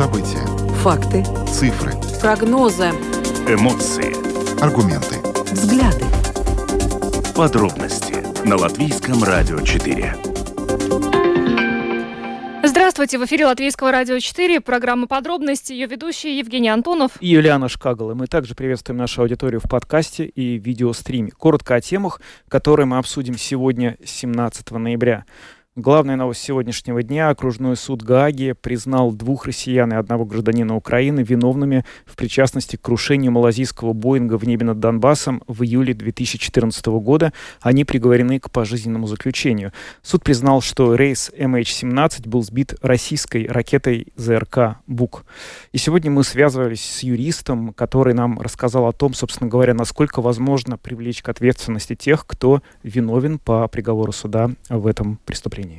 События. Факты. Цифры. Прогнозы. Эмоции. Аргументы. Взгляды. Подробности на Латвийском радио 4. Здравствуйте, в эфире Латвийского радио 4, программа «Подробности», ее ведущий Евгений Антонов. И Юлиана Шкагала. Мы также приветствуем нашу аудиторию в подкасте и видеостриме. Коротко о темах, которые мы обсудим сегодня, 17 ноября. Главная новость сегодняшнего дня. Окружной суд Гааги признал двух россиян и одного гражданина Украины виновными в причастности к крушению малазийского Боинга в небе над Донбассом в июле 2014 года. Они приговорены к пожизненному заключению. Суд признал, что рейс MH17 был сбит российской ракетой ЗРК «Бук». И сегодня мы связывались с юристом, который нам рассказал о том, собственно говоря, насколько возможно привлечь к ответственности тех, кто виновен по приговору суда в этом преступлении.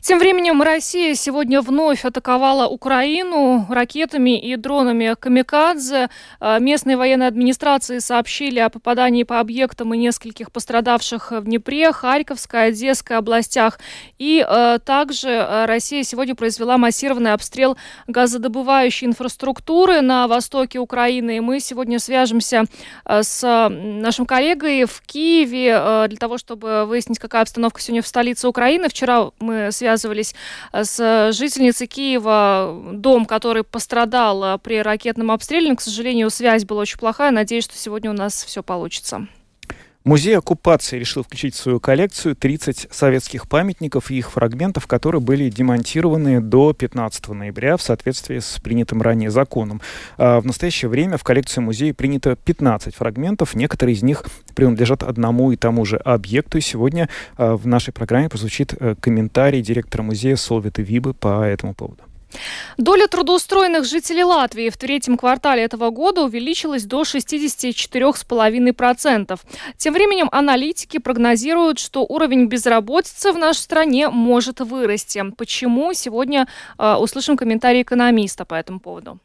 Тем временем Россия сегодня вновь атаковала Украину ракетами и дронами «Камикадзе». А, местные военные администрации сообщили о попадании по объектам и нескольких пострадавших в Днепре, Харьковской, Одесской областях. И э, также а, Россия сегодня произвела массированный обстрел газодобывающей инфраструктуры на востоке Украины. И мы сегодня свяжемся с нашим коллегой в Киеве для того, чтобы выяснить, какая обстановка сегодня в столице Украины. Вчера мы связывались э, с жительницей Киева, дом, который пострадал э, при ракетном обстреле. К сожалению, связь была очень плохая. Надеюсь, что сегодня у нас все получится. Музей оккупации решил включить в свою коллекцию 30 советских памятников и их фрагментов, которые были демонтированы до 15 ноября в соответствии с принятым ранее законом. А в настоящее время в коллекцию музея принято 15 фрагментов. Некоторые из них принадлежат одному и тому же объекту. И сегодня а, в нашей программе прозвучит э, комментарий директора музея Солвита Вибы по этому поводу. Доля трудоустроенных жителей Латвии в третьем квартале этого года увеличилась до 64,5%. Тем временем аналитики прогнозируют, что уровень безработицы в нашей стране может вырасти. Почему? Сегодня э, услышим комментарий экономиста по этому поводу.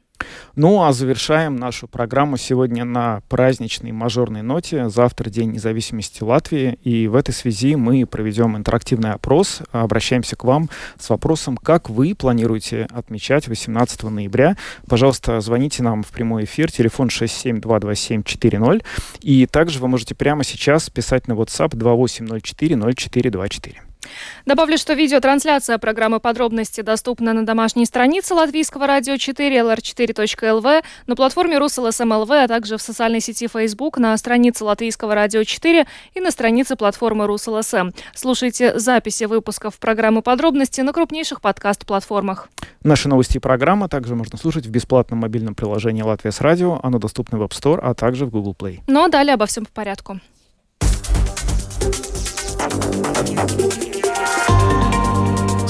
Ну, а завершаем нашу программу сегодня на праздничной мажорной ноте. Завтра День независимости Латвии, и в этой связи мы проведем интерактивный опрос. Обращаемся к вам с вопросом, как вы планируете отмечать 18 ноября. Пожалуйста, звоните нам в прямой эфир, телефон 6722740, и также вы можете прямо сейчас писать на WhatsApp 28040424. Добавлю, что видеотрансляция программы «Подробности» доступна на домашней странице Латвийского радио 4 lr4.lv, на платформе РусЛСМЛВ, а также в социальной сети Facebook, на странице Латвийского радио 4 и на странице платформы РусЛСМ. Слушайте записи выпусков программы «Подробности» на крупнейших подкаст-платформах. Наши новости и программы также можно слушать в бесплатном мобильном приложении «Латвия с радио». Оно доступно в App Store, а также в Google Play. Ну а далее обо всем по порядку.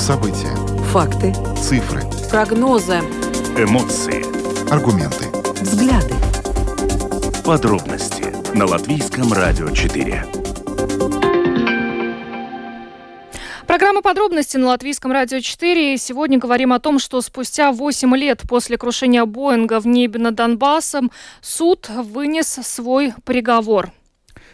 События. Факты. Цифры. Прогнозы. Эмоции. Аргументы. Взгляды. Подробности на Латвийском радио 4. Программа «Подробности» на Латвийском радио 4. Сегодня говорим о том, что спустя 8 лет после крушения Боинга в небе над Донбассом суд вынес свой приговор –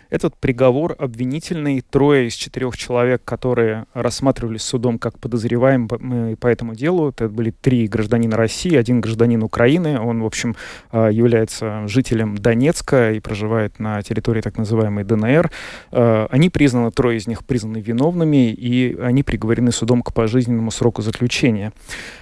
этот приговор обвинительный. Трое из четырех человек, которые рассматривались судом как подозреваемые по этому делу, это были три гражданина России, один гражданин Украины. Он, в общем, а, является жителем Донецка и проживает на территории так называемой ДНР. А, они признаны, трое из них признаны виновными, и они приговорены судом к пожизненному сроку заключения.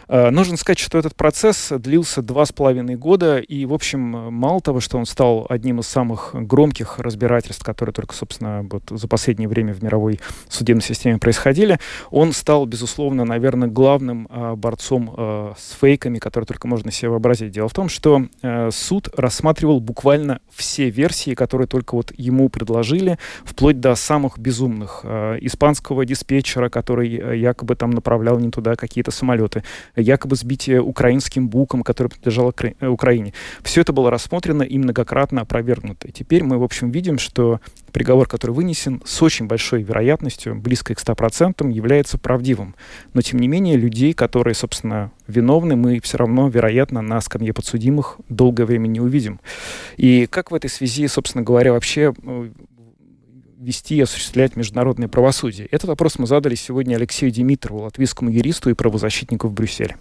А, нужно сказать, что этот процесс длился два с половиной года, и, в общем, мало того, что он стал одним из самых громких разбирательств, которые только, собственно, вот за последнее время в мировой судебной системе происходили, он стал, безусловно, наверное, главным э, борцом э, с фейками, которые только можно себе вообразить. Дело в том, что э, суд рассматривал буквально все версии, которые только вот ему предложили, вплоть до самых безумных. Э, испанского диспетчера, который э, якобы там направлял не туда какие-то самолеты, якобы сбитие украинским буком, который принадлежал Украине. Все это было рассмотрено и многократно опровергнуто. Теперь мы, в общем, видим, что приговор, который вынесен, с очень большой вероятностью, близкой к 100%, является правдивым. Но, тем не менее, людей, которые, собственно, виновны, мы все равно, вероятно, на скамье подсудимых долгое время не увидим. И как в этой связи, собственно говоря, вообще э, вести и осуществлять международное правосудие? Этот вопрос мы задали сегодня Алексею Димитрову, латвийскому юристу и правозащитнику в Брюсселе.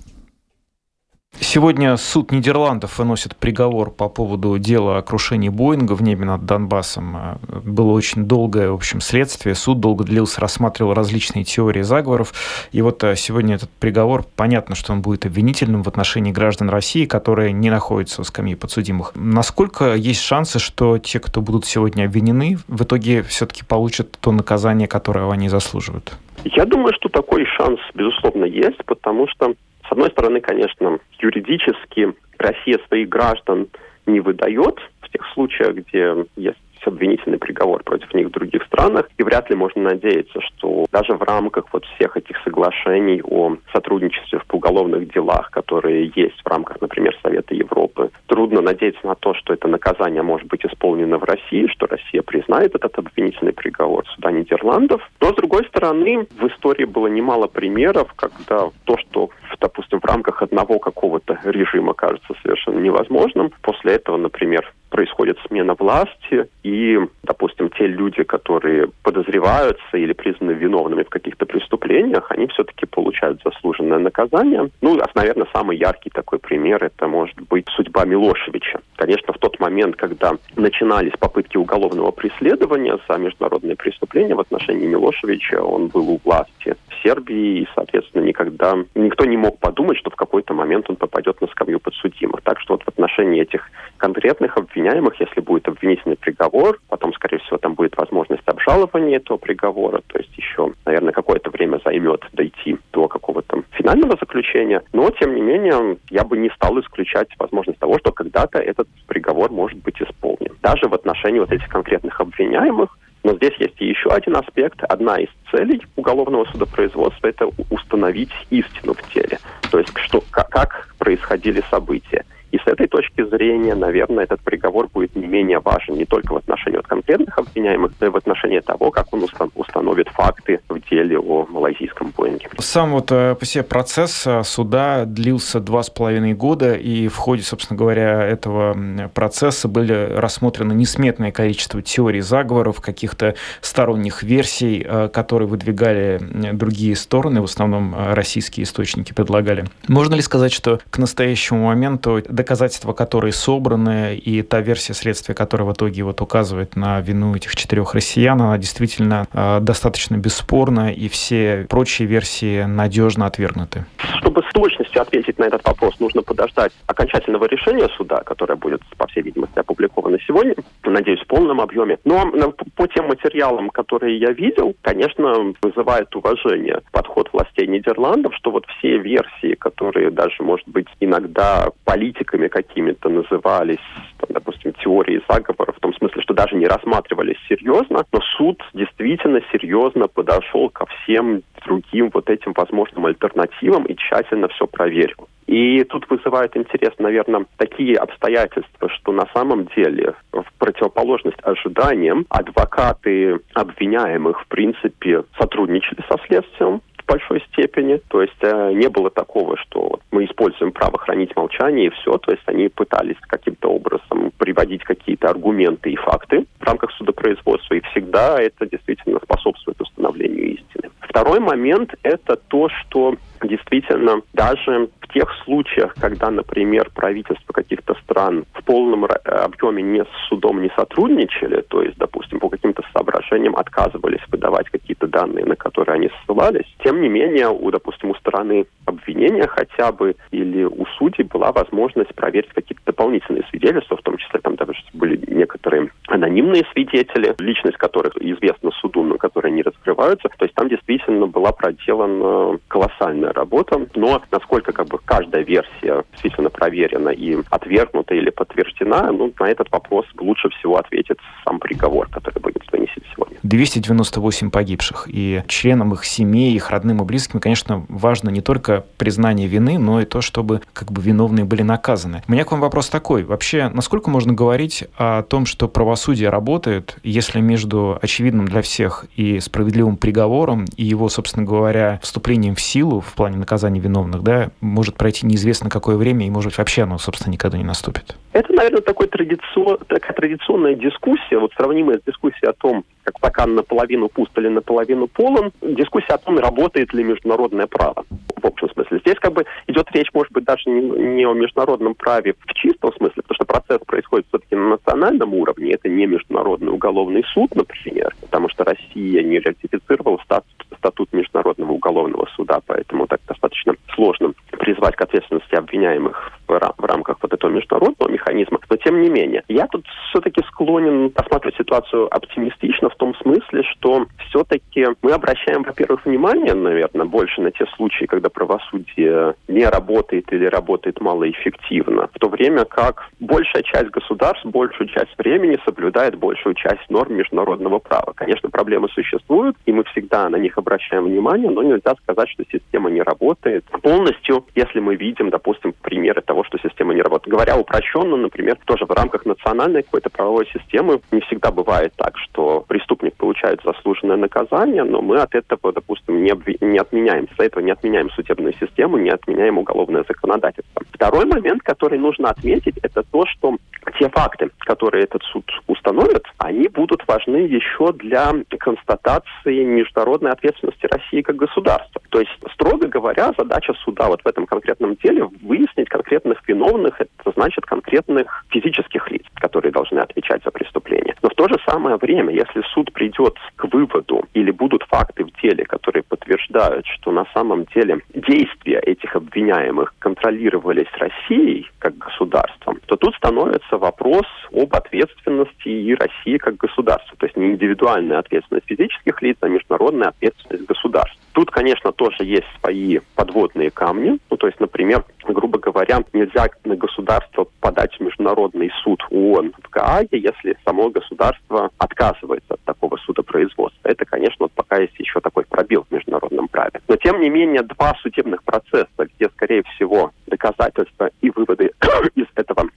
Сегодня суд Нидерландов выносит приговор по поводу дела о крушении Боинга в небе над Донбассом. Э, было очень долгое, в общем, следствие. Суд долго длился, рассматривал различные теории заговоров. И вот э, сегодня этот приговор, понятно, что он будет обвинительным в отношении граждан России, которые не находятся в скамье подсудимых. Насколько есть шансы, что те, кто будут сегодня обвинены, в итоге все-таки получат то наказание, которое они заслуживают? Я думаю, что такой шанс, безусловно, есть, потому что с одной стороны, конечно, юридически Россия своих граждан не выдает в тех случаях, где есть обвинительный приговор против них в других странах, и вряд ли можно надеяться, что даже в рамках вот всех этих соглашений о сотрудничестве в уголовных делах, которые есть в рамках, например, Совета Европы, трудно надеяться на то, что это наказание может быть исполнено в России, что Россия признает этот обвинительный приговор суда Нидерландов. Но, с другой стороны, в истории было немало примеров, когда то, что, допустим, в рамках одного какого-то режима кажется совершенно невозможным, после этого, например, происходит смена власти, и, допустим, те люди, которые подозреваются или признаны виновными в каких-то преступлениях, они все-таки получают заслуженное наказание. Ну, наверное, самый яркий такой пример это может быть судьба Милошевича. Конечно, в тот момент, когда начинались попытки уголовного преследования за международные преступления в отношении Милошевича, он был у власти Сербии, и, соответственно, никогда никто не мог подумать, что в какой-то момент он попадет на скамью подсудимых. Так что вот в отношении этих конкретных обвиняемых, если будет обвинительный приговор, потом, скорее всего, там будет возможность обжалования этого приговора, то есть еще, наверное, какое-то время займет дойти до какого-то финального заключения. Но, тем не менее, я бы не стал исключать возможность того, что когда-то этот приговор может быть исполнен. Даже в отношении вот этих конкретных обвиняемых, но здесь есть еще один аспект. Одна из целей уголовного судопроизводства – это установить истину в деле. То есть, что, как происходили события. С этой точки зрения, наверное, этот приговор будет не менее важен не только в отношении от конкретных обвиняемых, но и в отношении того, как он установит факты в деле о малайзийском Боинге. Сам вот э, по себе процесс э, суда длился два с половиной года, и в ходе, собственно говоря, этого процесса были рассмотрены несметное количество теорий заговоров, каких-то сторонних версий, э, которые выдвигали другие стороны, в основном российские источники предлагали. Можно ли сказать, что к настоящему моменту доказательства, которые собраны, и та версия следствия, которая в итоге вот указывает на вину этих четырех россиян, она действительно э, достаточно бесспорна, и все прочие версии надежно отвергнуты. Чтобы с точностью ответить на этот вопрос, нужно подождать окончательного решения суда, которое будет, по всей видимости, опубликовано сегодня, надеюсь, в полном объеме. Но по тем материалам, которые я видел, конечно, вызывает уважение подход властей Нидерландов, что вот все версии, которые даже, может быть, иногда политики политиками какими-то назывались, там, допустим, теории заговора, в том смысле, что даже не рассматривались серьезно, но суд действительно серьезно подошел ко всем другим вот этим возможным альтернативам и тщательно все проверил. И тут вызывает интерес, наверное, такие обстоятельства, что на самом деле в противоположность ожиданиям адвокаты обвиняемых, в принципе, сотрудничали со следствием, большой степени. То есть э, не было такого, что мы используем право хранить молчание и все. То есть они пытались каким-то образом приводить какие-то аргументы и факты в рамках судопроизводства. И всегда это действительно способствует установлению истины. Второй момент – это то, что действительно даже в тех случаях, когда, например, правительства каких-то стран в полном объеме не с судом не сотрудничали, то есть, допустим, по каким-то соображениям отказывались выдавать какие-то данные, на которые они ссылались, тем не менее, у, допустим, у стороны обвинения хотя бы или у судей была возможность проверить какие-то дополнительные свидетельства, в том числе там даже были некоторые анонимные свидетели, личность которых известна суду, но которые не раскрываются. То есть там действительно была проделана колоссальная работа, но насколько как бы каждая версия действительно проверена и отвергнута или подтверждена, ну, на этот вопрос лучше всего ответит сам приговор, который будет вынесен сегодня. 298 погибших, и членам их семей, их родным и близким, конечно, важно не только признание вины, но и то, чтобы как бы виновные были наказаны. У меня к вам вопрос такой. Вообще, насколько можно говорить о том, что правосудие работает, если между очевидным для всех и справедливым приговором и его, собственно говоря, вступлением в силу в плане наказания виновных, да, может пройти неизвестно какое время, и, может быть, вообще оно, собственно, никогда не наступит? Это, наверное, такой традицион, такая традиционная дискуссия, вот сравнимая с дискуссией о том, как стакан наполовину пуст или наполовину полон. Дискуссия о том, работает ли международное право в общем смысле. Здесь как бы идет речь, может быть, даже не, не о международном праве в чистом смысле, потому что процесс происходит все-таки на национальном уровне. Это не международный уголовный суд, например, потому что Россия не ратифицировала статус, статут Международного уголовного суда, поэтому так достаточно сложно призвать к ответственности обвиняемых в, рамках вот этого международного механизма. Но тем не менее, я тут все-таки склонен рассматривать ситуацию оптимистично в том смысле, что все-таки мы обращаем, во-первых, внимание, наверное, больше на те случаи, когда правосудие не работает или работает малоэффективно, в то время как большая часть государств большую часть времени соблюдает большую часть норм международного права. Конечно, проблемы существуют, и мы всегда на них обращаем внимание, но нельзя сказать, что система не работает полностью, если мы видим, допустим, примеры того, что система не работает. Говоря упрощенно, например, тоже в рамках национальной какой-то правовой системы не всегда бывает так, что преступник получает заслуженное наказание, но мы от этого, допустим, не, не отменяем, из-за этого не отменяем судебную систему, не отменяем уголовное законодательство. Второй момент, который нужно отметить, это то, что те факты, которые этот суд установит, они будут важны еще для констатации международной ответственности России как государства. То есть, строго говоря, задача суда вот в этом конкретном деле выяснить конкретных виновных, это значит конкретных физических лиц, которые должны отвечать за преступление. Но в то же самое время, если суд придет к выводу или будут факты в деле, которые подтверждают, что на самом деле действия этих обвиняемых контролировались Россией как государством, то тут становится вопрос об ответственности и России как государства. То есть не индивидуальная ответственность физических лиц, а международная ответственность государств. Тут, конечно, тоже есть свои подводные камни. Ну, то есть, например, грубо говоря, нельзя на государство подать в Международный суд ООН в Гааге, если само государство отказывается от такого судопроизводства. Это, конечно, пока есть еще такой пробел в международном праве. Но, тем не менее, два судебных процесса, где, скорее всего, доказательства и выводы из этого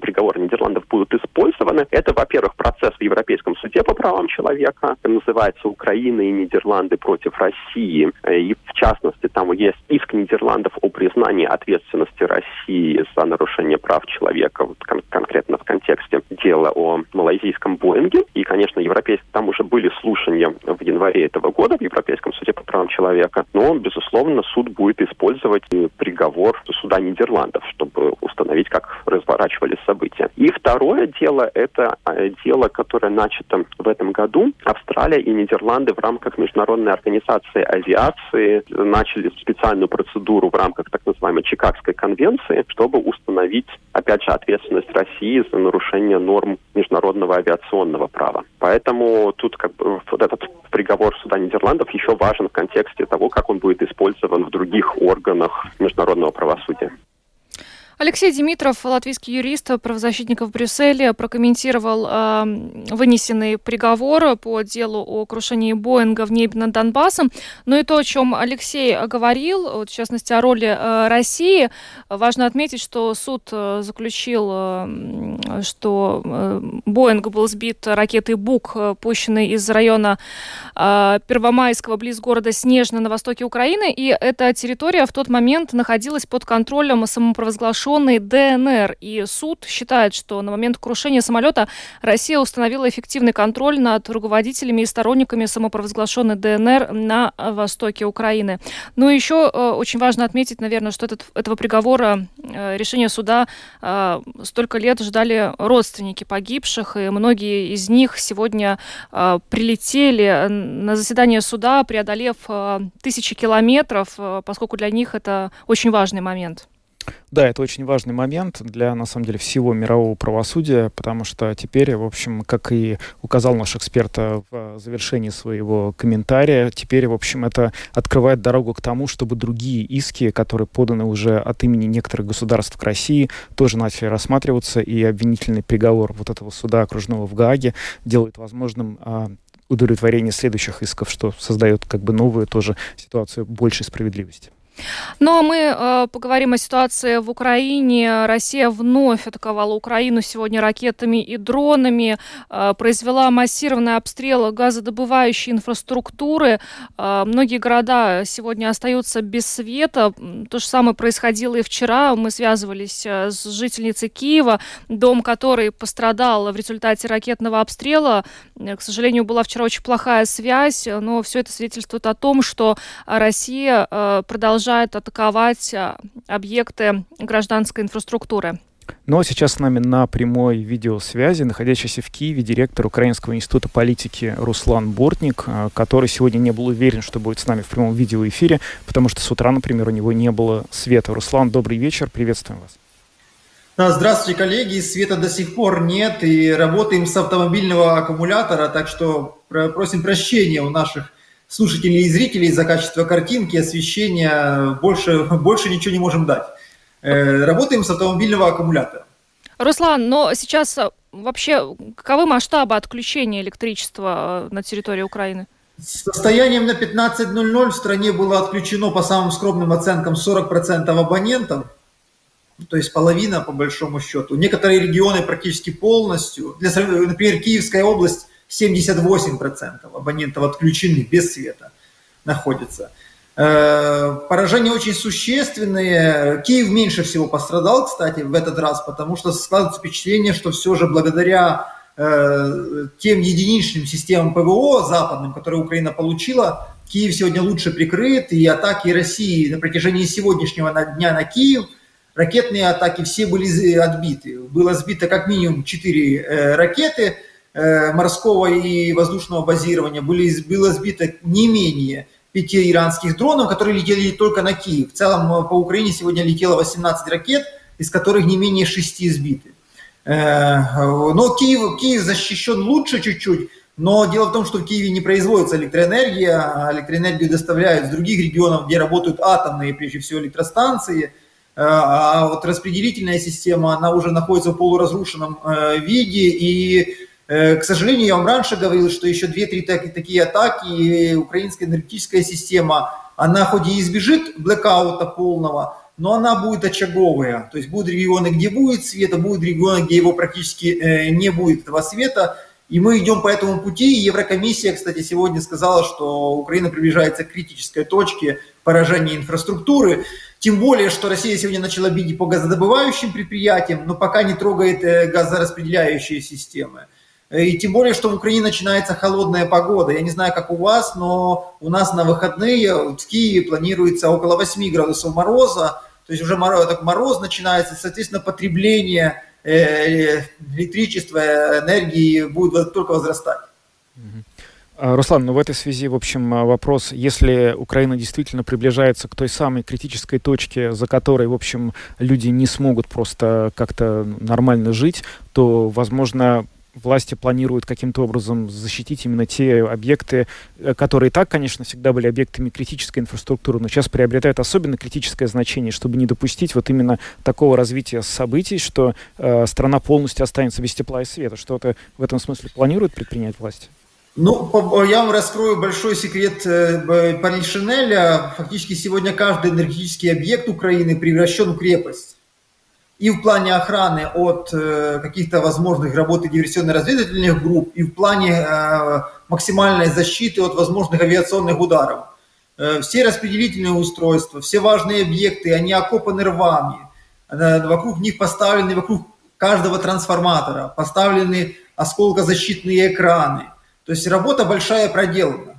приговора Нидерландов будут использованы. Это, во-первых, процесс в Европейском суде по правам человека, называется «Украина и Нидерланды против России». И, в частности, там есть иск Нидерландов о признании ответственности России за нарушение прав человека, вот кон- конкретно в контексте дела о малайзийском Боинге. И, конечно, европейские, там уже были слушания в январе этого года в Европейском суде по правам человека. Но, безусловно, суд будет использовать приговор суда Нидерландов, чтобы установить, как разворачивались события. И второе дело – это э, дело, которое начато в этом году. Австралия и Нидерланды в рамках Международной организации авиации начали специальную процедуру в рамках так называемой Чикагской конвенции, чтобы установить, опять же, ответственность России за нарушение норм международного авиационного права. Поэтому тут как бы вот этот приговор суда Нидерландов еще важен в контексте того, как он будет использован в других органах международного правосудия. Алексей Димитров, латвийский юрист, правозащитник в Брюсселе, прокомментировал э, вынесенный приговор по делу о крушении Боинга в небе над Донбассом. Ну и то, о чем Алексей говорил, вот, в частности, о роли э, России. Важно отметить, что суд э, заключил, э, что э, Боинг был сбит ракетой «Бук», э, пущенной из района э, Первомайского, близ города Снежно на востоке Украины. И эта территория в тот момент находилась под контролем самопровозглашенного оккупационной ДНР. И суд считает, что на момент крушения самолета Россия установила эффективный контроль над руководителями и сторонниками самопровозглашенной ДНР на востоке Украины. И еще э, очень важно отметить, наверное, что этот, этого приговора, э, решения суда э, столько лет ждали родственники погибших, и многие из них сегодня прилетели на заседание суда, преодолев тысячи километров, поскольку для них это очень важный момент. Да, это очень важный момент для, на самом деле, всего мирового правосудия, потому что теперь, в общем, как и указал наш эксперт э, в завершении своего комментария, теперь, в общем, это открывает дорогу к тому, чтобы другие иски, которые поданы уже от имени некоторых государств к России, тоже начали рассматриваться, и обвинительный приговор вот этого суда окружного в Гааге делает возможным а, удовлетворение следующих исков, что создает как бы новую тоже ситуацию большей справедливости. Ну а мы э, поговорим о ситуации в Украине. Россия вновь атаковала Украину сегодня ракетами и дронами, э, произвела массированный обстрел газодобывающей инфраструктуры. Э, многие города сегодня остаются без света. То же самое происходило и вчера. Мы связывались э, с жительницей Киева, дом которой пострадал в результате ракетного обстрела. Э, к сожалению, была вчера очень плохая связь, но все это свидетельствует о том, что Россия э, продолжает продолжает атаковать а, объекты гражданской инфраструктуры. Но ну, а сейчас с нами на прямой видеосвязи находящийся в Киеве директор Украинского института политики Руслан Бортник, а, который сегодня не был уверен, что будет с нами в прямом видеоэфире, потому что с утра, например, у него не было света. Руслан, добрый вечер, приветствуем вас. Здравствуйте, коллеги. Света до сих пор нет, и работаем с автомобильного аккумулятора, так что просим прощения у наших слушателей и зрителей за качество картинки, освещения. Больше, больше ничего не можем дать. Э, работаем с автомобильного аккумулятора. Руслан, но сейчас э, вообще каковы масштабы отключения электричества э, на территории Украины? Состоянием на 15.00 в стране было отключено по самым скромным оценкам 40% абонентов, то есть половина по большому счету. Некоторые регионы практически полностью. Для, например, Киевская область 78% абонентов отключены без света находятся. Э, поражения очень существенные. Киев меньше всего пострадал, кстати, в этот раз, потому что складывается впечатление, что все же благодаря э, тем единичным системам ПВО западным, которые Украина получила, Киев сегодня лучше прикрыт, и атаки России на протяжении сегодняшнего дня на Киев, ракетные атаки все были отбиты. Было сбито как минимум 4 э, ракеты – морского и воздушного базирования были, было сбито не менее пяти иранских дронов, которые летели только на Киев. В целом э, по Украине сегодня летело 18 ракет, из которых не менее 6 сбиты. Э, но Киев, Киев защищен лучше чуть-чуть, но дело в том, что в Киеве не производится электроэнергия, а электроэнергию доставляют с других регионов, где работают атомные, прежде всего, электростанции. А вот распределительная система, она уже находится в полуразрушенном виде, и Э, к сожалению, я вам раньше говорил, что еще 2-3 такие атаки, и украинская энергетическая система, она хоть и избежит блэкаута полного, но она будет очаговая. То есть будут регионы, где будет света, будут регионы, где его практически э, не будет этого света. И мы идем по этому пути. Еврокомиссия, кстати, сегодня сказала, что Украина приближается к критической точке поражения инфраструктуры. Тем более, что Россия сегодня начала бить по газодобывающим предприятиям, но пока не трогает э, газораспределяющие системы. И тем более, что в Украине начинается холодная погода. Я не знаю, как у вас, но у нас на выходные в Киеве планируется около 8 градусов мороза. То есть уже мороз, так мороз начинается, соответственно, потребление э, электричества, энергии будет только возрастать. А, Руслан, ну в этой связи, в общем, а, вопрос, если Украина действительно приближается к той самой критической точке, за которой, в общем, люди не смогут просто как-то нормально жить, то, возможно, власти планируют каким-то образом защитить именно те объекты, э, которые и так, конечно, всегда были объектами критической инфраструктуры, но сейчас приобретают особенно критическое значение, чтобы не допустить вот именно такого развития событий, что э, страна полностью останется без тепла и света. Что-то в этом смысле планируют предпринять власти? Ну, я вам раскрою большой секрет э, Пари Шинеля. Фактически сегодня каждый энергетический объект Украины превращен в крепость и в плане охраны от э, каких-то возможных работы диверсионно-разведывательных групп, и в плане э, максимальной защиты от возможных авиационных ударов. Э, все распределительные устройства, все важные объекты, они окопаны рвами. Вокруг них поставлены, вокруг каждого трансформатора поставлены осколкозащитные экраны. То есть работа большая проделана.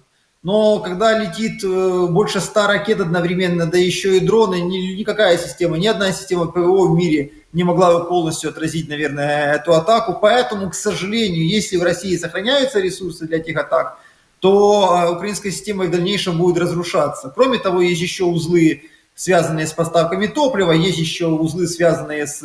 Но когда летит э, больше ста ракет одновременно, да еще и дроны, ни, никакая система, ни одна система ПВО в мире не могла бы полностью отразить, наверное, эту атаку. Поэтому, к сожалению, если в России сохраняются ресурсы для этих атак, то э, украинская система в дальнейшем будет разрушаться. Кроме того, есть еще узлы, связанные с поставками топлива, есть еще узлы, связанные с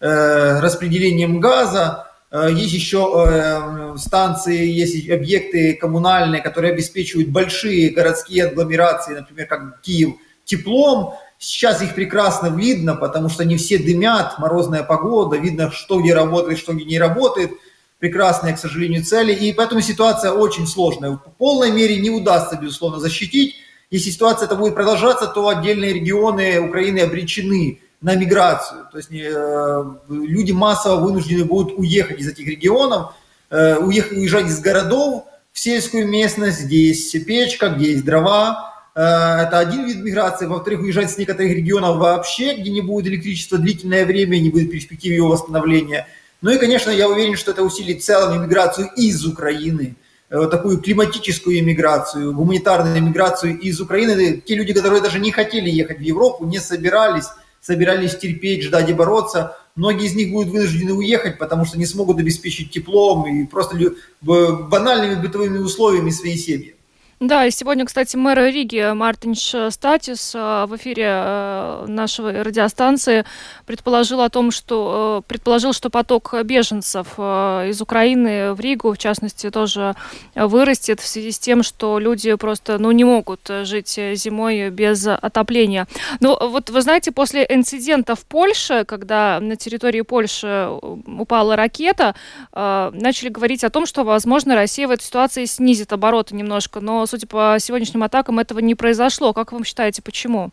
э, распределением газа, есть еще э, станции, есть объекты коммунальные, которые обеспечивают большие городские агломерации, например, как Киев, теплом. Сейчас их прекрасно видно, потому что не все дымят, морозная погода, видно, что где работает, что где не работает. Прекрасные, к сожалению, цели. И поэтому ситуация очень сложная. В полной мере не удастся, безусловно, защитить. Если ситуация это будет продолжаться, то отдельные регионы Украины обречены на миграцию. То есть э, люди массово вынуждены будут уехать из этих регионов, э, уехать, уезжать из городов в сельскую местность, где есть печка, где есть дрова. Э, это один вид миграции. Во-вторых, уезжать с некоторых регионов вообще, где не будет электричества длительное время, не будет перспективы его восстановления. Ну и, конечно, я уверен, что это усилит целую иммиграцию из Украины – такую климатическую иммиграцию, гуманитарную иммиграцию из Украины. Те люди, которые даже не хотели ехать в Европу, не собирались, собирались терпеть, ждать и бороться. Многие из них будут вынуждены уехать, потому что не смогут обеспечить теплом и просто банальными бытовыми условиями свои семьи. Да, и сегодня, кстати, мэр Риги Мартинш Статис э, в эфире э, нашей радиостанции предположил о том, что э, предположил, что поток беженцев из Украины в Ригу, в частности, тоже вырастет в связи с тем, что люди просто ну, не могут жить зимой без отопления. Ну, вот вы знаете, после инцидента в Польше, когда на территории Польши упала ракета, начали говорить о том, что, возможно, Россия в этой ситуации снизит обороты немножко, но судя по сегодняшним атакам, этого не произошло. Как вы считаете, почему?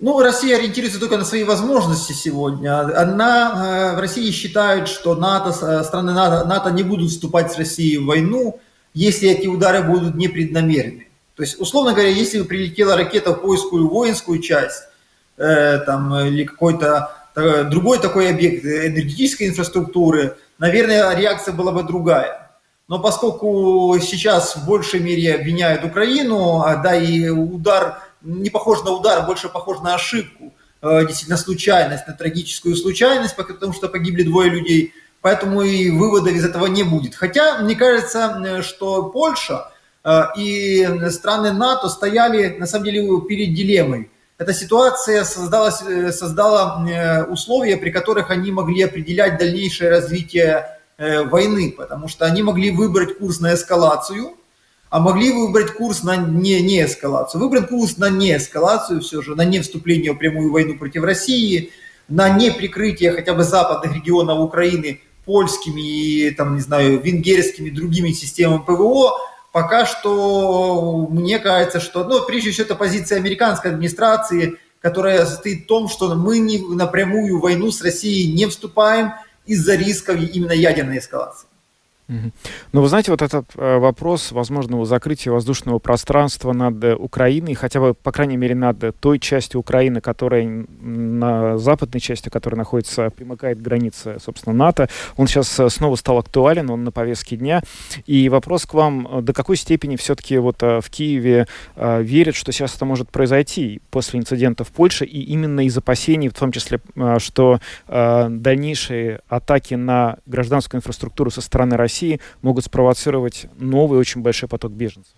Ну, Россия ориентируется только на свои возможности сегодня. Она, э, в России считают, что НАТО, э, страны НАТО, НАТО не будут вступать с Россией в войну, если эти удары будут непреднамеренны. То есть, условно говоря, если бы прилетела ракета в польскую воинскую часть, э, там, или какой-то э, другой такой объект энергетической инфраструктуры, наверное, реакция была бы другая. Но поскольку сейчас в большей мере обвиняют Украину, а, да и удар не похож на удар, больше похож на ошибку, э, действительно случайность, на трагическую случайность, потому что погибли двое людей, поэтому и выводов из этого не будет. Хотя, мне кажется, что Польша э, и страны НАТО стояли, на самом деле, перед дилеммой. Эта ситуация создала, э, создала условия, при которых они могли определять дальнейшее развитие Э, войны, потому что они могли выбрать курс на эскалацию, а могли выбрать курс на не, не эскалацию. Выбрать курс на не эскалацию все же, на не вступление в прямую войну против России, на не прикрытие хотя бы западных регионов Украины польскими, там, не знаю, венгерскими, другими системами ПВО, пока что мне кажется, что, ну, прежде всего, это позиция американской администрации, которая состоит в том, что мы не, на прямую войну с Россией не вступаем, из-за рисков именно ядерной эскалации. Ну, вы знаете, вот этот э, вопрос возможного закрытия воздушного пространства над э, Украиной, хотя бы, по крайней мере, над э, той частью Украины, которая на западной части, которая находится, примыкает к границе, собственно, НАТО, он сейчас снова стал актуален, он на повестке дня. И вопрос к вам, до какой степени все-таки вот в Киеве верят, что сейчас это может произойти после инцидента в Польше, и именно из опасений, в том числе, что дальнейшие атаки на гражданскую инфраструктуру со стороны России России могут спровоцировать новый очень большой поток беженцев?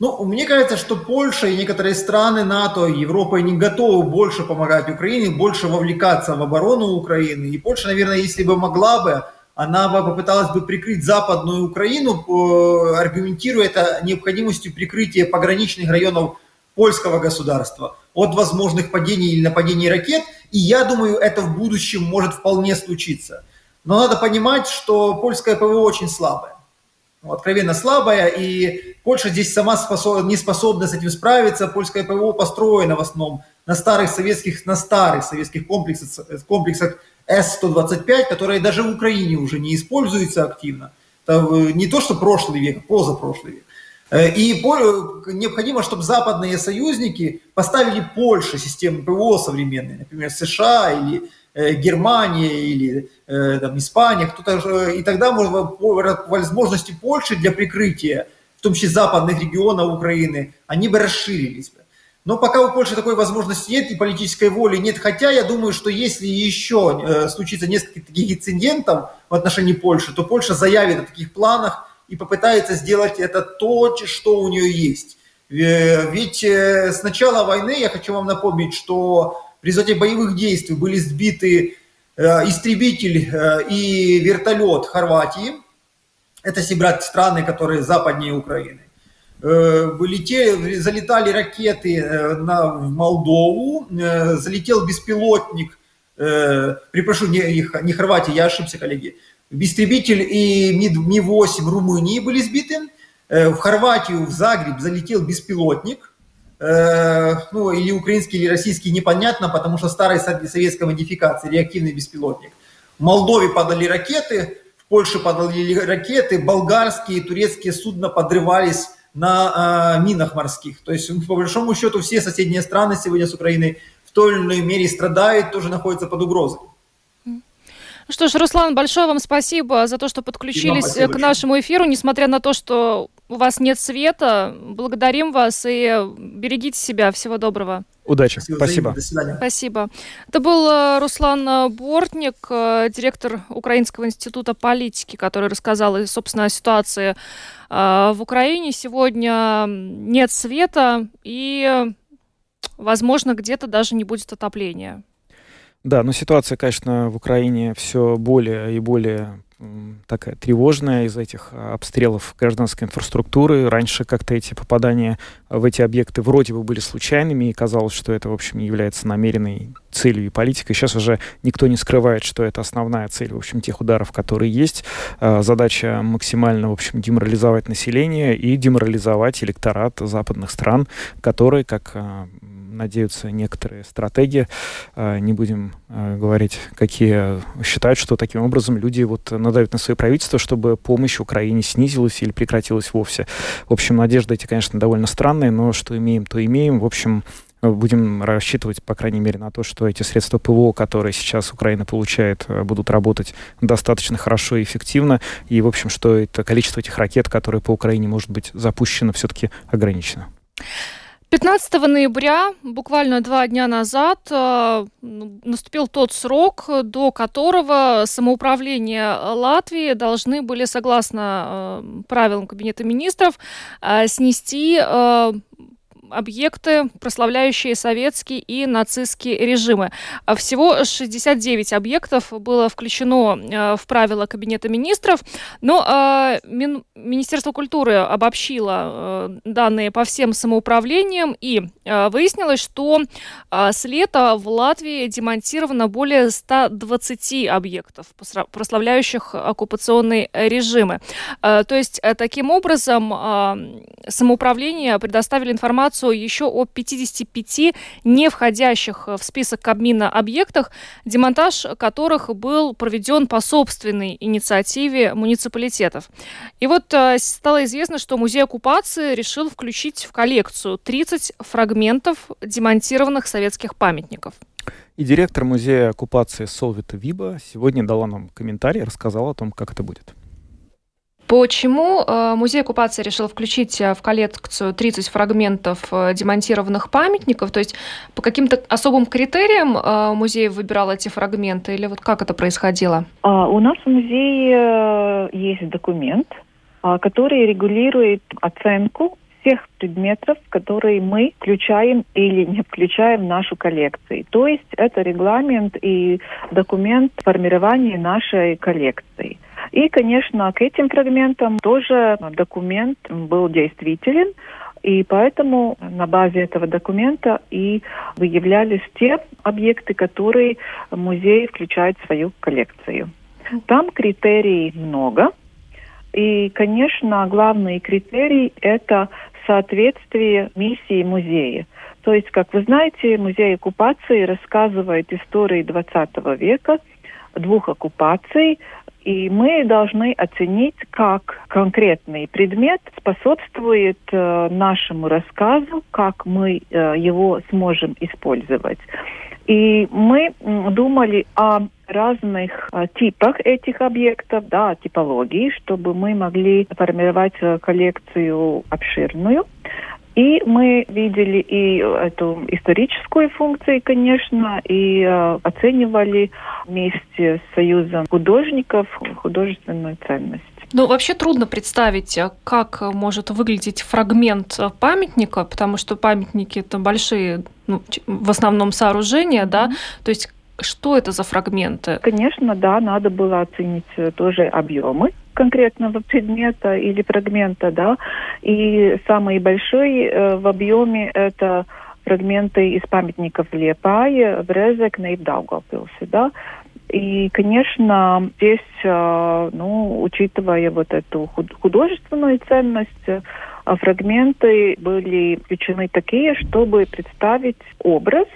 Ну, мне кажется, что Польша и некоторые страны НАТО, Европа не готовы больше помогать Украине, больше вовлекаться в оборону Украины. И Польша, наверное, если бы могла бы, она бы попыталась бы прикрыть Западную Украину, э, аргументируя это необходимостью прикрытия пограничных районов польского государства от возможных падений или нападений ракет. И я думаю, это в будущем может вполне случиться. Но надо понимать, что польское ПВО очень слабое. Ну, откровенно слабая, и Польша здесь сама способ, не способна с этим справиться. Польское ПВО построено в основном на старых советских, на старых советских комплексах, комплексах С-125, которые даже в Украине уже не используются активно. Это не то, что прошлый век, позапрошлый век. Э, и необходимо, чтобы западные союзники поставили Польше систему ПВО современные, например, США или Э, Германия или э, там, Испания, кто-то, и тогда возможности Польши для прикрытия, в том числе западных регионов Украины, они бы расширились. Бы. Но пока у Польши такой возможности нет и политической воли нет, хотя я думаю, что если еще э, случится несколько таких инцидентов в отношении Польши, то Польша заявит о таких планах и попытается сделать это то, что у нее есть. Ведь с начала войны, я хочу вам напомнить, что в результате боевых действий были сбиты э, истребитель э, и вертолет Хорватии. Это все страны, которые западнее Украины. Э, летели, залетали ракеты на, в Молдову, залетел беспилотник, припрошу, не, не Хорватия, я ошибся, коллеги, истребитель и Ми-8 Румынии были сбиты, в Хорватию, в Загреб залетел беспилотник, ну, или украинский, или российский, непонятно, потому что старой советской модификации, реактивный беспилотник. В Молдове падали ракеты, в Польше падали ракеты, болгарские, турецкие судна подрывались на э, минах морских. То есть, по большому счету, все соседние страны сегодня с Украиной в той или иной мере страдают, тоже находятся под угрозой. Ну что ж, Руслан, большое вам спасибо за то, что подключились к нашему эфиру, несмотря на то, что у вас нет света. Благодарим вас и берегите себя. Всего доброго. Удачи. Спасибо. Спасибо. До свидания. Спасибо. Это был э, Руслан э, Бортник, э, директор Украинского института политики, который рассказал, собственно, о ситуации в Украине. Сегодня нет света и, возможно, где-то даже не будет отопления. Да, но ситуация, конечно, в Украине все более и более такая тревожная из этих а, обстрелов гражданской инфраструктуры. Раньше как-то эти попадания в эти объекты вроде бы были случайными, и казалось, что это, в общем, является намеренной целью и политикой. Сейчас уже никто не скрывает, что это основная цель, в общем, тех ударов, которые есть. А, задача максимально, в общем, деморализовать население и деморализовать электорат западных стран, которые, как а, надеются некоторые стратеги, не будем говорить, какие считают, что таким образом люди вот надавят на свое правительство, чтобы помощь Украине снизилась или прекратилась вовсе. В общем, надежды эти, конечно, довольно странные, но что имеем, то имеем. В общем, будем рассчитывать, по крайней мере, на то, что эти средства ПВО, которые сейчас Украина получает, будут работать достаточно хорошо и эффективно. И, в общем, что это количество этих ракет, которые по Украине может быть запущено, все-таки ограничено. 15 ноября, буквально два дня назад, э, наступил тот срок, до которого самоуправление Латвии должны были, согласно э, правилам Кабинета министров, э, снести объекты, прославляющие советские и нацистские режимы. А всего 69 объектов было включено э, в правила Кабинета министров, но э, Министерство культуры обобщило э, данные по всем самоуправлениям и выяснилось, что с лета в Латвии демонтировано более 120 объектов, прославляющих оккупационные режимы. То есть, таким образом, самоуправление предоставили информацию информацию еще о 55 не входящих в список Кабмина объектах, демонтаж которых был проведен по собственной инициативе муниципалитетов. И вот э, стало известно, что музей оккупации решил включить в коллекцию 30 фрагментов демонтированных советских памятников. И директор музея оккупации Солвита Виба сегодня дала нам комментарий, рассказала о том, как это будет. Почему э, музей оккупации решил включить э, в коллекцию 30 фрагментов э, демонтированных памятников? То есть по каким-то особым критериям музей выбирал эти фрагменты или вот как это происходило? А, у нас в музее есть документ, а, который регулирует оценку всех предметов, которые мы включаем или не включаем в нашу коллекцию. То есть это регламент и документ формирования нашей коллекции. И, конечно, к этим фрагментам тоже документ был действителен, и поэтому на базе этого документа и выявлялись те объекты, которые музей включает в свою коллекцию. Там критерий много. И, конечно, главный критерий – это соответствие миссии музея. То есть, как вы знаете, музей оккупации рассказывает истории XX века, двух оккупаций, и мы должны оценить, как конкретный предмет способствует э, нашему рассказу, как мы э, его сможем использовать. И мы думали о разных э, типах этих объектов, да, типологии, чтобы мы могли формировать э, коллекцию обширную. И мы видели и эту историческую функцию, конечно, и э, оценивали вместе с Союзом художников художественную ценность. Ну, вообще трудно представить, как может выглядеть фрагмент памятника, потому что памятники это большие, ну, в основном сооружения, да, mm-hmm. то есть что это за фрагменты? Конечно, да, надо было оценить э, тоже объемы конкретного предмета или фрагмента, да. И самый большой э, в объеме это фрагменты из памятников Лепае, в Резекне и в Даугавпилсе, да. И, конечно, здесь, э, ну, учитывая вот эту художественную ценность, фрагменты были включены такие, чтобы представить образ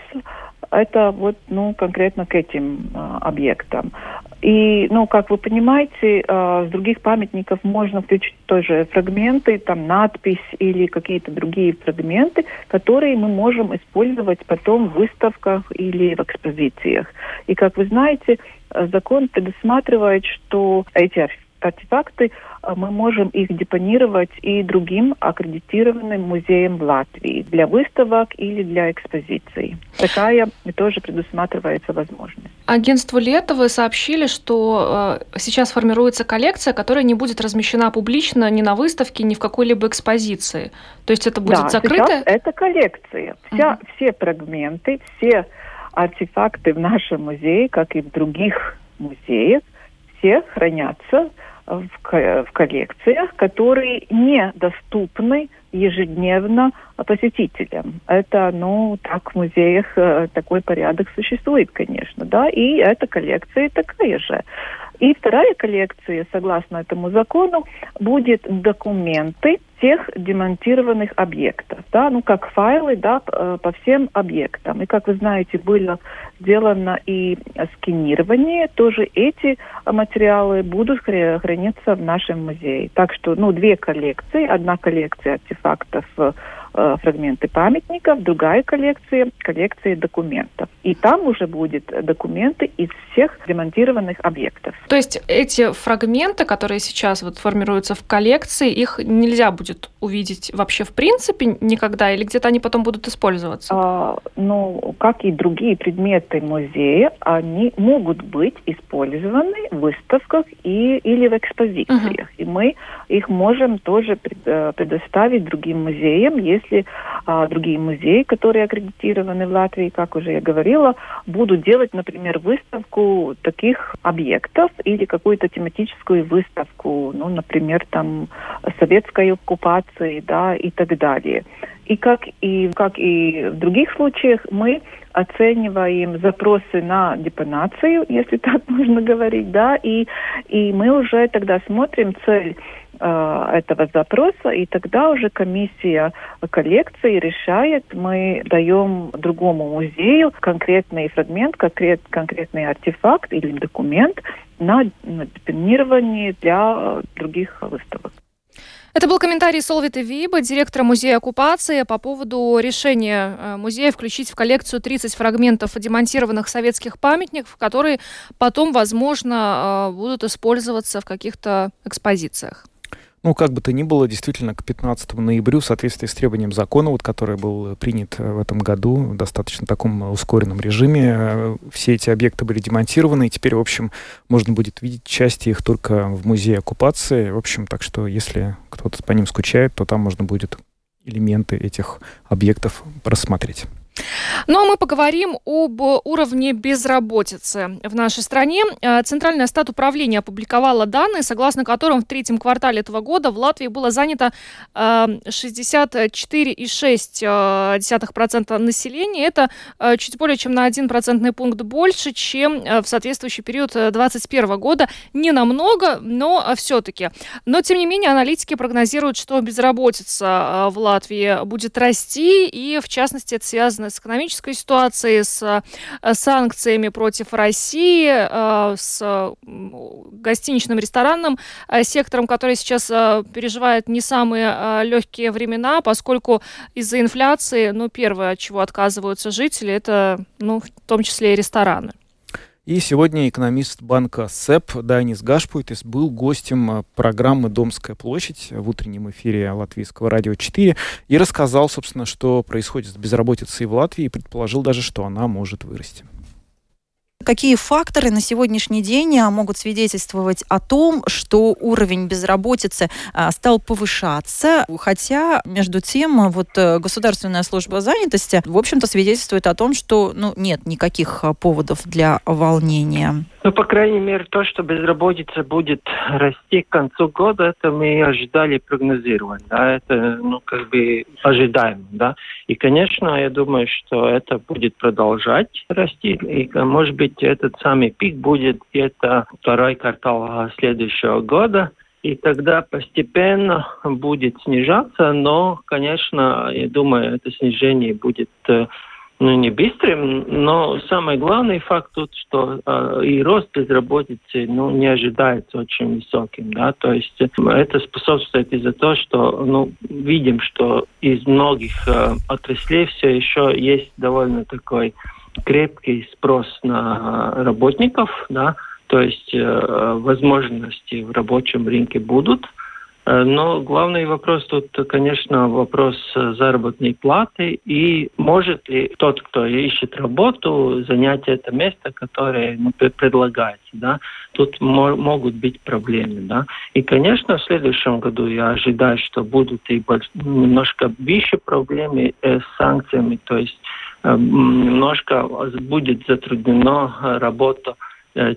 это вот, ну, конкретно к этим э, объектам. И, ну, как вы понимаете, э, с других памятников можно включить тоже фрагменты, там, надпись или какие-то другие фрагменты, которые мы можем использовать потом в выставках или в экспозициях. И, как вы знаете, э, закон предусматривает, что эти артефакты, а, мы можем их депонировать и другим аккредитированным музеям в Латвии для выставок или для экспозиций. Такая тоже предусматривается возможность. Агентству Лето вы сообщили, что э, сейчас формируется коллекция, которая не будет размещена публично ни на выставке, ни в какой-либо экспозиции. То есть это будет да, закрыто? это коллекция. Вся, угу. Все фрагменты, все артефакты в нашем музее, как и в других музеях, все хранятся в, в коллекциях, которые недоступны ежедневно посетителям. Это, ну, так в музеях э, такой порядок существует, конечно, да, и эта коллекция такая же. И вторая коллекция, согласно этому закону, будет документы всех демонтированных объектов, да, ну как файлы, да, э, по всем объектам. И как вы знаете, было сделано и сканирование, тоже эти материалы будут храниться в нашем музее. Так что, ну, две коллекции, одна коллекция артефактов э, фрагменты памятников, другая коллекция – коллекция документов. И там уже будут документы из всех ремонтированных объектов. То есть эти фрагменты, которые сейчас вот формируются в коллекции, их нельзя будет увидеть вообще в принципе никогда, или где-то они потом будут использоваться? А, ну, как и другие предметы музея, они могут быть использованы в выставках и, или в экспозициях. Uh-huh. И мы их можем тоже э, предоставить другим музеям, если если а, другие музеи, которые аккредитированы в Латвии, как уже я говорила, будут делать, например, выставку таких объектов или какую-то тематическую выставку, ну, например, там советской оккупации, да, и так далее. И как и как и в других случаях мы оцениваем запросы на депонацию, если так можно говорить, да, и, и мы уже тогда смотрим цель этого запроса, и тогда уже комиссия коллекции решает, мы даем другому музею конкретный фрагмент, конкрет, конкретный артефакт или документ на, на депонирование для других выставок. Это был комментарий Солвита Виба, директора музея оккупации, по поводу решения э, музея включить в коллекцию 30 фрагментов демонтированных советских памятников, которые потом, возможно, э, будут использоваться в каких-то экспозициях. Ну, как бы то ни было, действительно, к 15 ноябрю, в соответствии с требованием закона, вот, который был принят э, в этом году в достаточно таком ускоренном режиме, э, все эти объекты были демонтированы, и теперь, в общем, можно будет видеть части их только в музее оккупации. В общем, так что, если кто-то по ним скучает, то там можно будет элементы этих объектов рассмотреть. Ну а мы поговорим об уровне безработицы в нашей стране. Э, Центральное стат управления опубликовало данные, согласно которым в третьем квартале этого года в Латвии было занято 64,6% э, населения. Это э, чуть более чем на 1 процентный пункт больше, чем в соответствующий период 2021 года. Не намного, но все-таки. Но, тем не менее, аналитики прогнозируют, что безработица в Латвии будет расти, и, в частности, это связано связаны с экономической ситуацией, с э, санкциями против России, э, с гостиничным ресторанным э, сектором, который сейчас переживает не самые легкие времена, поскольку из-за инфляции, ну, первое, от чего отказываются жители, это, ну, в том числе и рестораны. И сегодня экономист банка СЭП Данис Гашпуйтис был гостем э, программы «Домская площадь» в утреннем эфире Латвийского радио 4 и рассказал, собственно, что происходит с безработицей в Латвии и предположил даже, что она может вырасти. Какие факторы на сегодняшний день а, могут свидетельствовать о том, что уровень безработицы а, стал повышаться, хотя, между тем, вот э, Государственная служба занятости, в общем-то, свидетельствует о том, что ну, нет никаких а, поводов для волнения. Ну, по крайней мере, то, что безработица будет расти к концу года, это мы ожидали прогнозировать. Да, это, ну, как бы ожидаемо, да. И, конечно, я думаю, что это будет продолжать расти. И, может быть, этот самый пик будет где-то второй квартал следующего года. И тогда постепенно будет снижаться, но, конечно, я думаю, это снижение будет э, ну, не быстрым, но самый главный факт тут, что э, и рост безработицы ну, не ожидается очень высоким. Да? То есть это способствует из-за того, что ну, видим, что из многих э, отраслей все еще есть довольно такой крепкий спрос на работников, да, то есть э, возможности в рабочем рынке будут – но главный вопрос тут, конечно, вопрос заработной платы и может ли тот, кто ищет работу, занять это место, которое ну, предлагается. Да? Тут мо- могут быть проблемы. Да? И, конечно, в следующем году я ожидаю, что будут и немножко выше проблемы э, с санкциями, то есть э, немножко будет затруднена работа Э,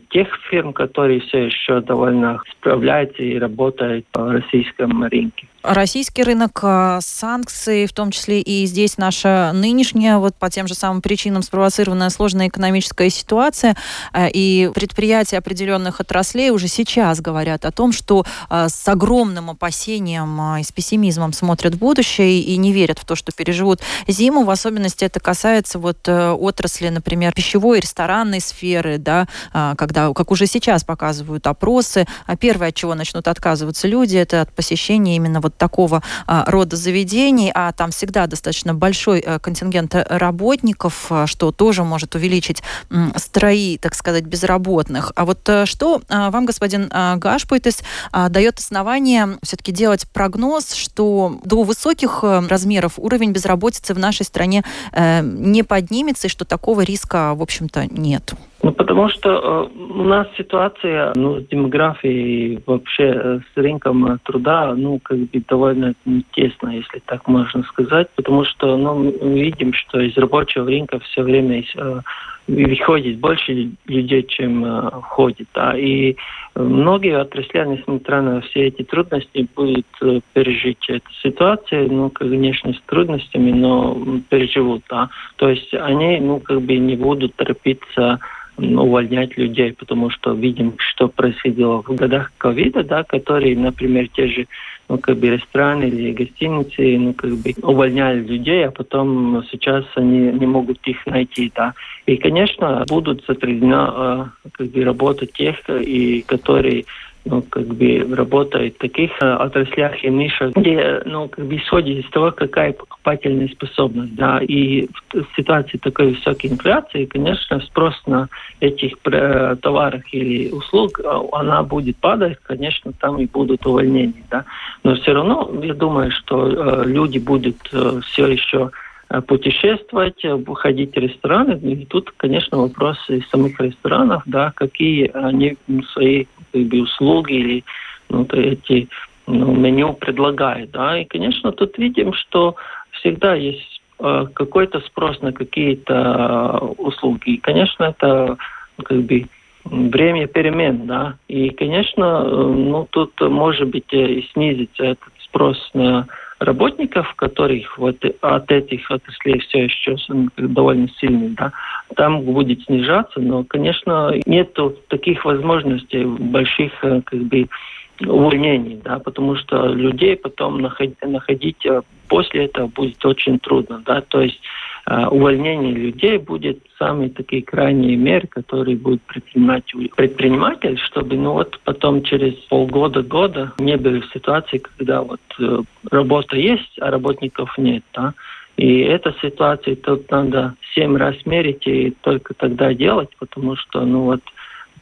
тех фирм, которые все еще довольно справляются и работают в российском рынке российский рынок, а, санкции, в том числе и здесь наша нынешняя, вот по тем же самым причинам спровоцированная сложная экономическая ситуация, а, и предприятия определенных отраслей уже сейчас говорят о том, что с огромным опасением и с пессимизмом смотрят в будущее и не верят в то, что переживут зиму. В особенности это касается вот э, отрасли, например, пищевой и ресторанной сферы, да, когда, как уже сейчас показывают опросы, первое, от чего начнут отказываться люди, это от посещения именно вот такого а, рода заведений, а там всегда достаточно большой а, контингент работников, а, что тоже может увеличить строи, так сказать, безработных. А вот а, что а, вам, господин а, Гашпуйтес, а, дает основание все-таки делать прогноз, что до высоких размеров уровень безработицы в нашей стране э, не поднимется и что такого риска, в общем-то, нет? Ну, потому что э, у нас ситуация ну, с демографией вообще э, с рынком э, труда, ну, как бы довольно тесно, если так можно сказать, потому что ну, мы видим, что из рабочего рынка все время э, выходит больше людей, чем э, входит. Да? И многие отрасли, несмотря на все эти трудности, будут э, пережить эту ситуацию, ну, конечно, с трудностями, но переживут. Да? То есть они, ну, как бы не будут торопиться увольнять людей, потому что видим, что происходило в годах ковида, да, которые, например, те же ну, как бы рестораны или гостиницы, ну, как бы увольняли людей, а потом сейчас они не могут их найти, да. И, конечно, будут затруднена э, как бы работа тех, и которые ну, как бы работает в таких э, отраслях и нишах, где, ну, как бы исходит из того, какая покупательная способность, да, и в ситуации такой высокой инфляции, конечно, спрос на этих э, товарах или услуг, э, она будет падать, конечно, там и будут увольнения, да, но все равно, я думаю, что э, люди будут э, все еще путешествовать, ходить в рестораны. И тут, конечно, вопросы самих ресторанов, да, какие они свои как бы, услуги или ну, эти ну, меню предлагают. Да. И, конечно, тут видим, что всегда есть э, какой-то спрос на какие-то э, услуги. И, конечно, это как бы время перемен, да. И, конечно, э, ну, тут может быть и снизится этот спрос на работников, которых вот от этих отраслей все еще довольно сильный, да, там будет снижаться, но, конечно, нет таких возможностей больших э, как бы увольнений, да, потому что людей потом находить, находить э, после этого будет очень трудно, да, то есть э, увольнение людей будет самые такие крайние меры, которые будет предпринимать предприниматель, чтобы ну вот потом через полгода-года не были в ситуации, когда вот э, работа есть, а работников нет, да. И эта ситуация тут надо семь раз мерить и только тогда делать, потому что ну вот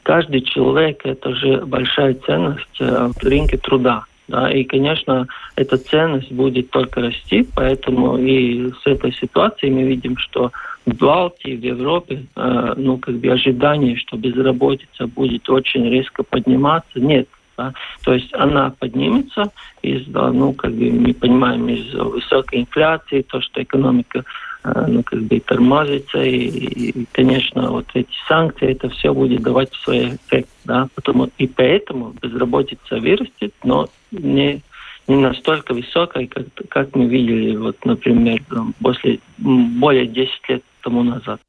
каждый человек – это же большая ценность э, в рынке труда. Да, и, конечно, эта ценность будет только расти, поэтому и с этой ситуацией мы видим, что в Балтии, в Европе, э, ну, как бы ожидание, что безработица будет очень резко подниматься, нет. Да? То есть она поднимется из, ну, как бы мы понимаем, из высокой инфляции, то, что экономика ну, как бы тормозится, и, и, конечно, вот эти санкции, это все будет давать свой эффект, да, потому, и поэтому безработица вырастет, но не, не настолько высокая, как, как мы видели, вот, например, после более 10 лет тому назад.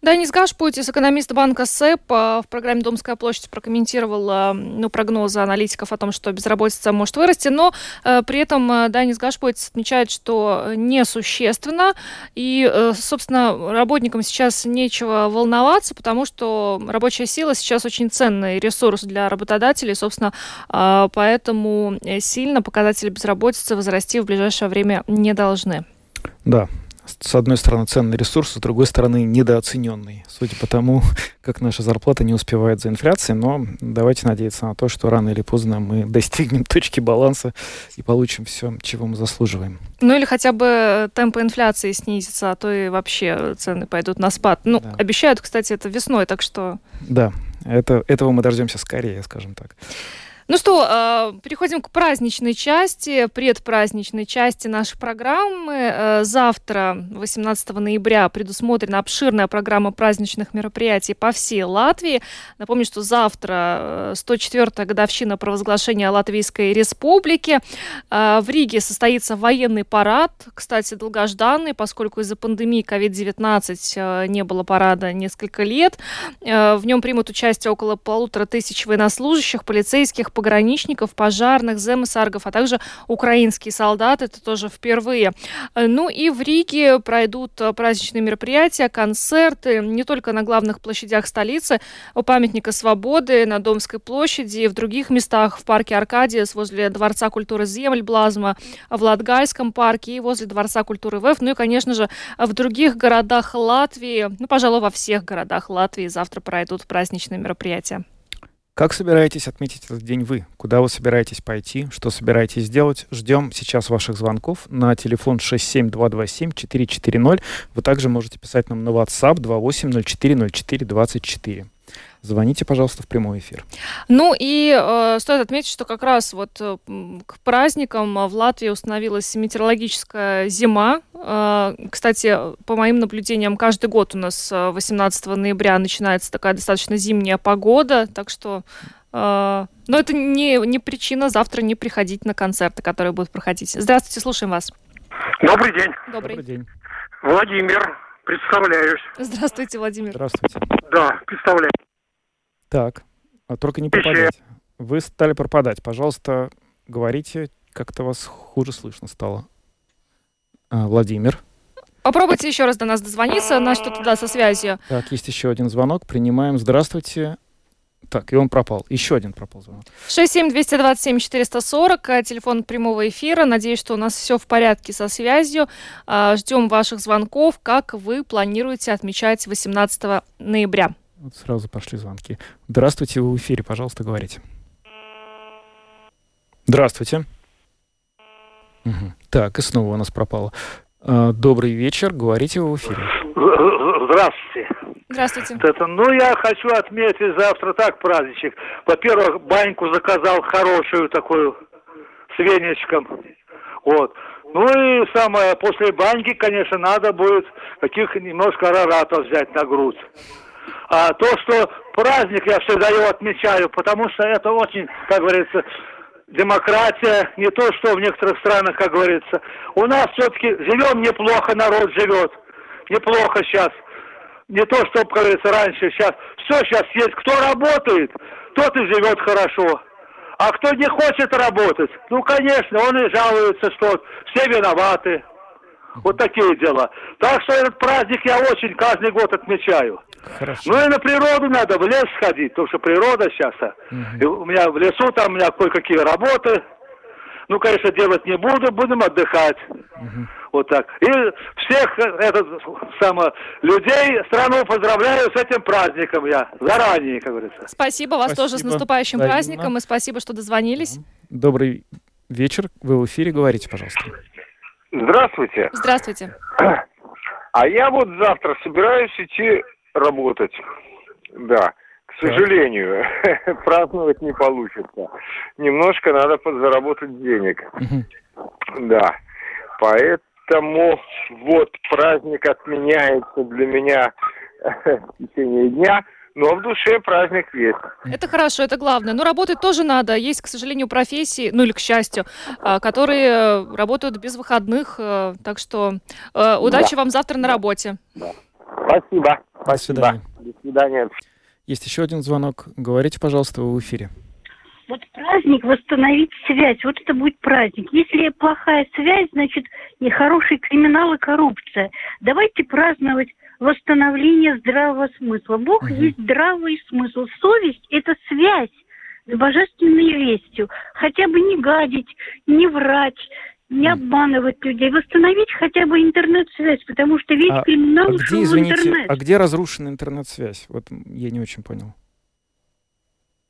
Денис Гашпутис, экономист банка СЭП, в программе «Домская площадь» прокомментировал э, ну, прогнозы аналитиков о том, что безработица может вырасти, но э, при этом Денис Гашпутис отмечает, что несущественно, и, э, собственно, работникам сейчас нечего волноваться, потому что рабочая сила сейчас очень ценный ресурс для работодателей, собственно, э, поэтому сильно показатели безработицы возрасти в ближайшее время не должны. Да, с одной стороны, ценный ресурс, с другой стороны, недооцененный. Судя по тому, как наша зарплата не успевает за инфляцией, но давайте надеяться на то, что рано или поздно мы достигнем точки баланса и получим все, чего мы заслуживаем. Ну или хотя бы темпы инфляции снизится, а то и вообще цены пойдут на спад. Ну, да. обещают, кстати, это весной, так что... Да, это, этого мы дождемся скорее, скажем так. Ну что, а, переходим к праздничной части, предпраздничной части нашей программы. Э, завтра, 18 ноября, предусмотрена обширная программа праздничных мероприятий по всей Латвии. Напомню, что завтра 104-я э, годовщина провозглашения Латвийской Республики. Э, в Риге состоится военный парад, кстати, долгожданный, поскольку из-за пандемии COVID-19 не было парада несколько лет. В нем примут участие около полутора тысяч военнослужащих, полицейских, пограничников, пожарных, земсаргов, а также украинские солдаты. Это тоже впервые. Ну и в Риге пройдут э, праздничные мероприятия, концерты не только на главных площадях столицы, у памятника Свободы, на Домской площади, в других местах, в парке Аркадиес, возле Дворца культуры Земльблазма, в Латгальском парке и возле Дворца культуры ВЭФ. Ну и, конечно же, в других городах Латвии, ну, пожалуй, во всех городах Латвии завтра пройдут праздничные мероприятия. Как собираетесь отметить этот день вы? Куда вы собираетесь пойти? Что собираетесь сделать? Ждем сейчас ваших звонков на телефон 67227-440. Вы также можете писать нам на WhatsApp 28040424. Звоните, пожалуйста, в прямой эфир. Ну и э, стоит отметить, что как раз вот э, к праздникам в Латвии установилась метеорологическая зима. Э, кстати, по моим наблюдениям, каждый год у нас 18 э, ноября начинается такая достаточно зимняя погода, так что э, но это не, не причина завтра не приходить на концерты, которые будут проходить. Здравствуйте, слушаем вас. Добрый день. Добрый, Добрый день. Владимир, представляюсь. Здравствуйте, Владимир. Здравствуйте. Да, представляю. Так, а только не пропадайте. Вы стали пропадать. Пожалуйста, говорите, как-то вас хуже слышно стало. А, Владимир. Попробуйте еще раз до нас дозвониться, на что туда со связью. Так, есть еще один звонок. Принимаем. Здравствуйте. Так, и он пропал. Еще один пропал звонок. 67227-440, э, телефон прямого эфира. Надеюсь, что у нас все в порядке со связью. А, ждем ваших звонков. Как вы планируете отмечать 18 ноября? Вот сразу пошли звонки. Здравствуйте, вы в эфире, пожалуйста, говорите. Здравствуйте. Угу. Так, и снова у нас пропало. А, добрый вечер, говорите вы в эфире. Здравствуйте. Здравствуйте. Это, ну, я хочу отметить завтра так праздничек. Во-первых, баньку заказал хорошую такую с веничком. Вот. Ну и самое, после баньки, конечно, надо будет каких немножко араратов взять на грудь. А то, что праздник я всегда его отмечаю, потому что это очень, как говорится, демократия, не то, что в некоторых странах, как говорится. У нас все-таки живем неплохо, народ живет. Неплохо сейчас. Не то, что, как говорится, раньше, сейчас. Все сейчас есть. Кто работает, тот и живет хорошо. А кто не хочет работать, ну, конечно, он и жалуется, что все виноваты. Вот такие дела. Так что этот праздник я очень каждый год отмечаю. Хорошо. Ну и на природу надо, в лес сходить, потому что природа сейчас. Угу. у меня в лесу там у меня кое-какие работы. Ну, конечно, делать не буду, будем отдыхать. Угу. Вот так. И всех этот, само, людей, страну поздравляю с этим праздником я. Заранее, как говорится. Спасибо вас спасибо. тоже с наступающим да, праздником. И спасибо, что дозвонились. Добрый вечер. Вы в эфире. Говорите, пожалуйста. Здравствуйте. Здравствуйте. А я вот завтра собираюсь идти работать. Да. К сожалению, праздновать не получится. Немножко надо подзаработать денег. Да. Поэт, поэтому вот праздник отменяется для меня в течение дня, но в душе праздник есть. Это хорошо, это главное. Но работать тоже надо. Есть, к сожалению, профессии, ну или к счастью, а, которые э, работают без выходных. э, Так что э, удачи Да. вам завтра на работе. Спасибо. До свидания. До свидания. Есть еще один звонок. Говорите, пожалуйста, вы в эфире. Вот праздник, восстановить связь, вот это будет праздник. Если плохая связь, значит и хороший криминал и коррупция. Давайте праздновать восстановление здравого смысла. Бог есть здравый смысл. Совесть – это связь с божественной вестью. Хотя бы не гадить, не врать, не обманывать людей. Восстановить хотя бы интернет-связь, потому что весь А, криминал а ушел где, в извините, интернет. а где разрушена интернет-связь? Вот я не очень понял.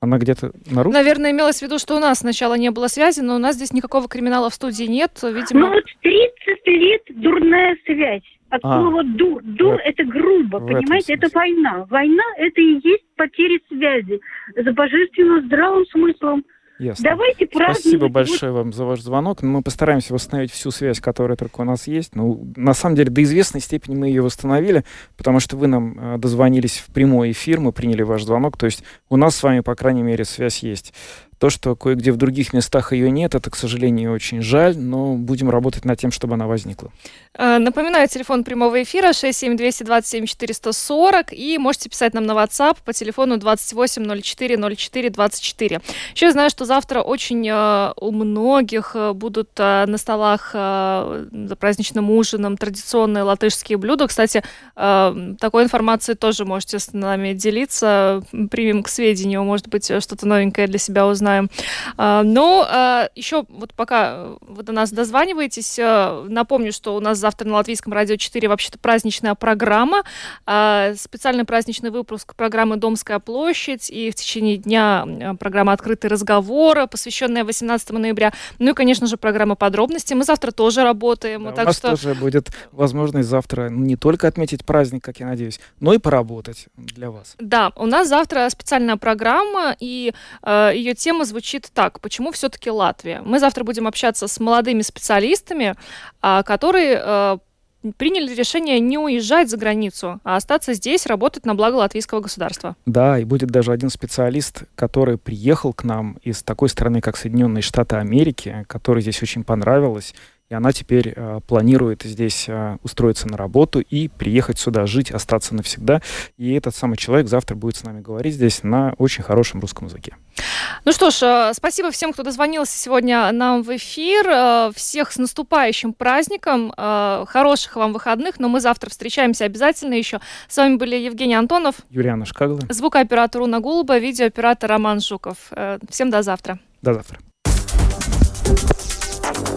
Она где-то нарушена? Наверное, имелось в виду, что у нас сначала не было связи, но у нас здесь никакого криминала в студии нет. Видимо, Ну вот 30 лет дурная связь. От А. слова дур. Дур В- это грубо, в понимаете? Это война. Война это и есть потеря связи с божественно здравым смыслом. Ясно. Давайте праздновать. Спасибо вот большое вам за ваш звонок. Мы постараемся восстановить всю связь, которая только у нас есть. Ну, на самом деле, до известной степени мы ее восстановили, потому что вы нам э, дозвонились в прямой эфир, мы приняли ваш звонок. То есть у нас с вами, по крайней мере, связь есть. То, что кое-где в других местах ее нет, это, к сожалению, очень жаль, но будем работать над тем, чтобы она возникла. Э, Напоминаю, телефон прямого эфира 67227-440 и можете писать нам на WhatsApp по телефону 28040424. Еще я знаю, что завтра очень э, у многих э, будут на столах за праздничным ужином традиционные латышские блюда. Кстати, такой информацией тоже можете с нами делиться, примем к сведению, может быть, что-то новенькое для себя узнаем. А, Ну, а, еще вот пока э, вы до нас дозваниваетесь, э, напомню, что у нас завтра на Латвийском радио 4 вообще-то праздничная программа, а, специальный праздничный выпуск программы «Домская площадь», и в течение дня э, программа «Открытые разговоры», посвященная 18 ноября. Ну и, конечно же, программа «Подробности». Мы завтра тоже работаем, Да, у так нас что... тоже будет возможность завтра не только отметить праздник, как я надеюсь, но и поработать для вас. Да, у нас завтра специальная программа, и э, ее тема звучит так: почему все-таки Латвия? Мы завтра будем общаться с молодыми специалистами, а, которые э, приняли решение не уезжать за границу, а остаться здесь, работать на благо латвийского государства. Да, и будет даже один специалист, который приехал к нам из такой страны, как Соединенные Штаты Америки, который здесь очень понравилось, и она теперь э, планирует здесь э, устроиться на работу и приехать сюда жить, остаться навсегда. И этот самый человек завтра будет с нами говорить здесь на очень хорошем русском языке. Ну что ж, э, спасибо всем, кто дозвонился сегодня нам в эфир. Э, Всех с наступающим праздником. Э, Хороших вам выходных, но мы завтра встречаемся обязательно еще. С вами были Евгений Антонов, Юлиана Шкагла, звукооператор Уна Голуба, видеооператор Роман Жуков. Всем до завтра. до завтра.